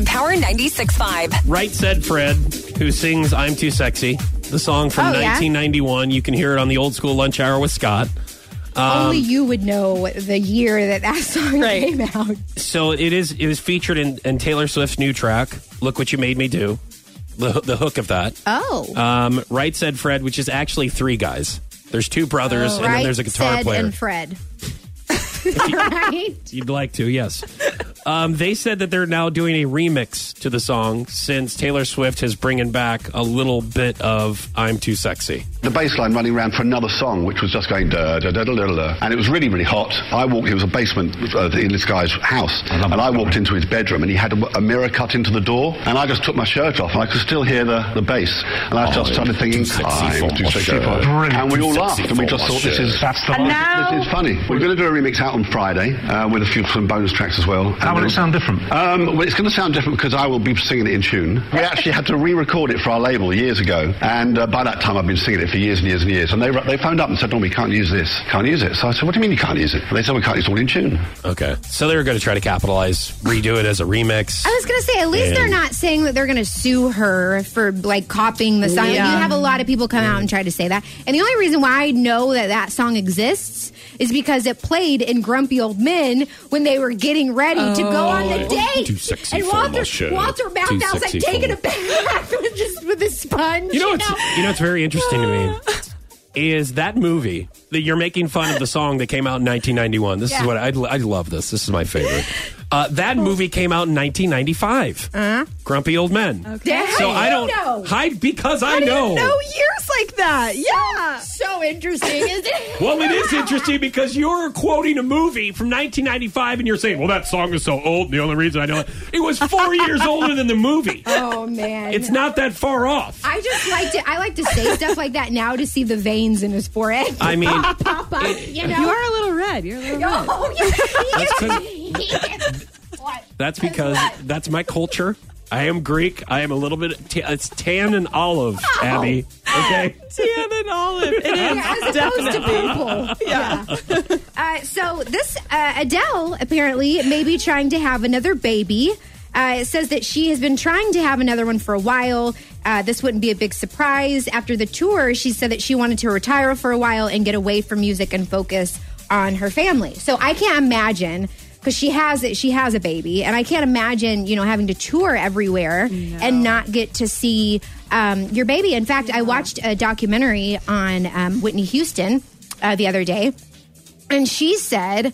on Power 96.5. Right said Fred, who sings I'm Too Sexy, the song from Oh, yeah? 1991. You can hear it on the old school lunch hour with Scott. Only you would know the year that that song Right. came out. So it is. It was featured in, in Taylor Swift's new track, "Look What You Made Me Do." The the hook of that. Oh. Um, right said Fred, which is actually three guys. There's two brothers, and then there's a guitar Sid player. and Fred. right? You'd like to, yes. Um, they said that they're now doing a remix to the song since Taylor Swift is bringing back a little bit of "I'm Too Sexy." the bass line running around for another song, which was just going da da da da da da, and it was really really hot. I walked. It was a basement uh, in this guy's house, and I walked into his bedroom, and he had a, a mirror cut into the door, and I just took my shirt off, and I could still hear the, the bass, and I just started thinking, I'm too sexy for and we all laughed, and we just thought this is That's the And one. now- this is funny. We're going to do a remix out on Friday uh, with a few some bonus tracks as well. How will it sound different? Um, well, it's going to sound different because I will be singing it in tune. We actually had to re-record it for our label years ago, and uh, by that time I've been singing it for years and years and years. And they they phoned up and said, "No, we can't use this. Can't use it." So I said, "What do you mean you can't use it?" And they said, "We can't use it all in tune." Okay, so they were going to try to capitalize, redo it as a remix. I was going to say, at least And- they're not saying that they're going to sue her for like copying the song. Yeah. You have a lot of people come out and try to say that. And the only reason why I know that that song exists is because it played in Grumpy Old Men when they were getting ready to go on the date. Too sexy and for Walter, shirt. Walter Matthau's like taking a bath with just with a sponge. You know what's you know what's very interesting to me is that movie that you're making fun of the song that came out in 1991. This is what I, I love. This this is my favorite. Uh, that movie came out in 1995. Grumpy Old Men. Yeah, So how I do don't you know? hide because I, I know. know years like that. Yeah. So interesting, isn't it? Well, it is interesting because you're quoting a movie from 1995 and you're saying, "Well, that song is so old." The only reason I know it, it was four years older than the movie. Oh man, It's not that far off. I just like to I like to say stuff like that now to see the veins in his forehead. I mean, pop up, you know. You are a little red. You're a little red. Oh, yeah. That's 'cause- What? That's because that's my culture. I am Greek. I am a little bit. T- it's tan and olive, Abby. Okay. Tan and olive. It is Yeah, as opposed to purple. Yeah. Uh, so this uh, Adele apparently may be trying to have another baby. Uh, it says that she has been trying to have another one for a while. Uh, this wouldn't be a big surprise. After the tour, she said that she wanted to retire for a while and get away from music and focus on her family. So I can't imagine because she has it. She has a baby, and I can't imagine you know having to tour everywhere and not get to see um, your baby. In fact, I watched a documentary on um, Whitney Houston uh, the other day, and she said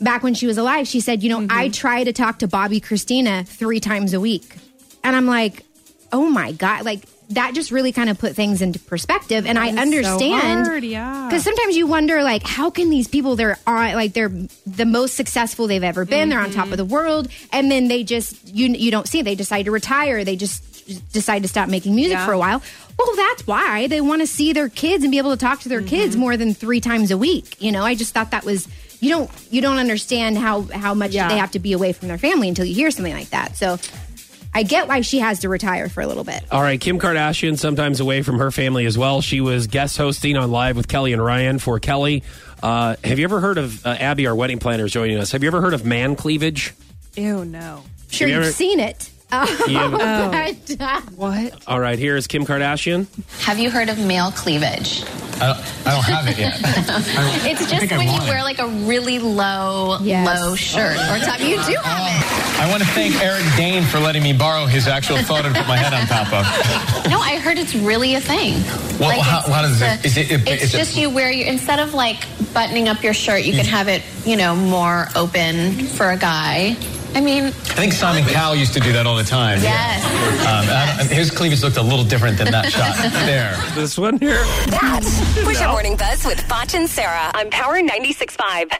back when she was alive, she said, you know, I try to talk to Bobbi Kristina three times a week, and I'm like, oh my god, like. That just really kind of put things into perspective, and I is so understand yeah. because sometimes you wonder like how can these people they're on like they're the most successful they've ever been they're on top Mm-hmm. of the world and then they just you you don't see it. they decide to retire they just decide to stop making music Yeah. for a while well that's why they want to see their kids and be able to talk to their Mm-hmm. kids more than three times a week you know i just thought that was you don't you don't understand how how much Yeah. they have to be away from their family until you hear something like that so i get why she has to retire for a little bit All right, Kim Kardashian sometimes away from her family as well. She was guest hosting on Live with Kelly and Ryan for Kelly. Uh, have you ever heard of uh, Abby, our wedding planner, is joining us? Have you ever heard of man cleavage? Ew, no. sure you you've ever- seen it You have- uh, What? All right, here is Kim Kardashian. Have you heard of male cleavage? I don't, I don't have it yet. I- It's just when you it. wear like a really low, Yes. low shirt or top. You do have um, it. I want to thank Eric Dane for letting me borrow his actual photo and put my head on top of. it. No, I heard it's really a thing. Well, Like, how- it's how does the- it- is it- it- It's is it- just you wear your instead of like buttoning up your shirt, you can have it, you know, more open for a guy. I mean, I think Simon Cowell used to do that all the time. yes. Um, I don't- his cleavage looked a little different than that shot there. This one here. That. Push Up Morning Buzz with Foch and Sarah on Power 96.5.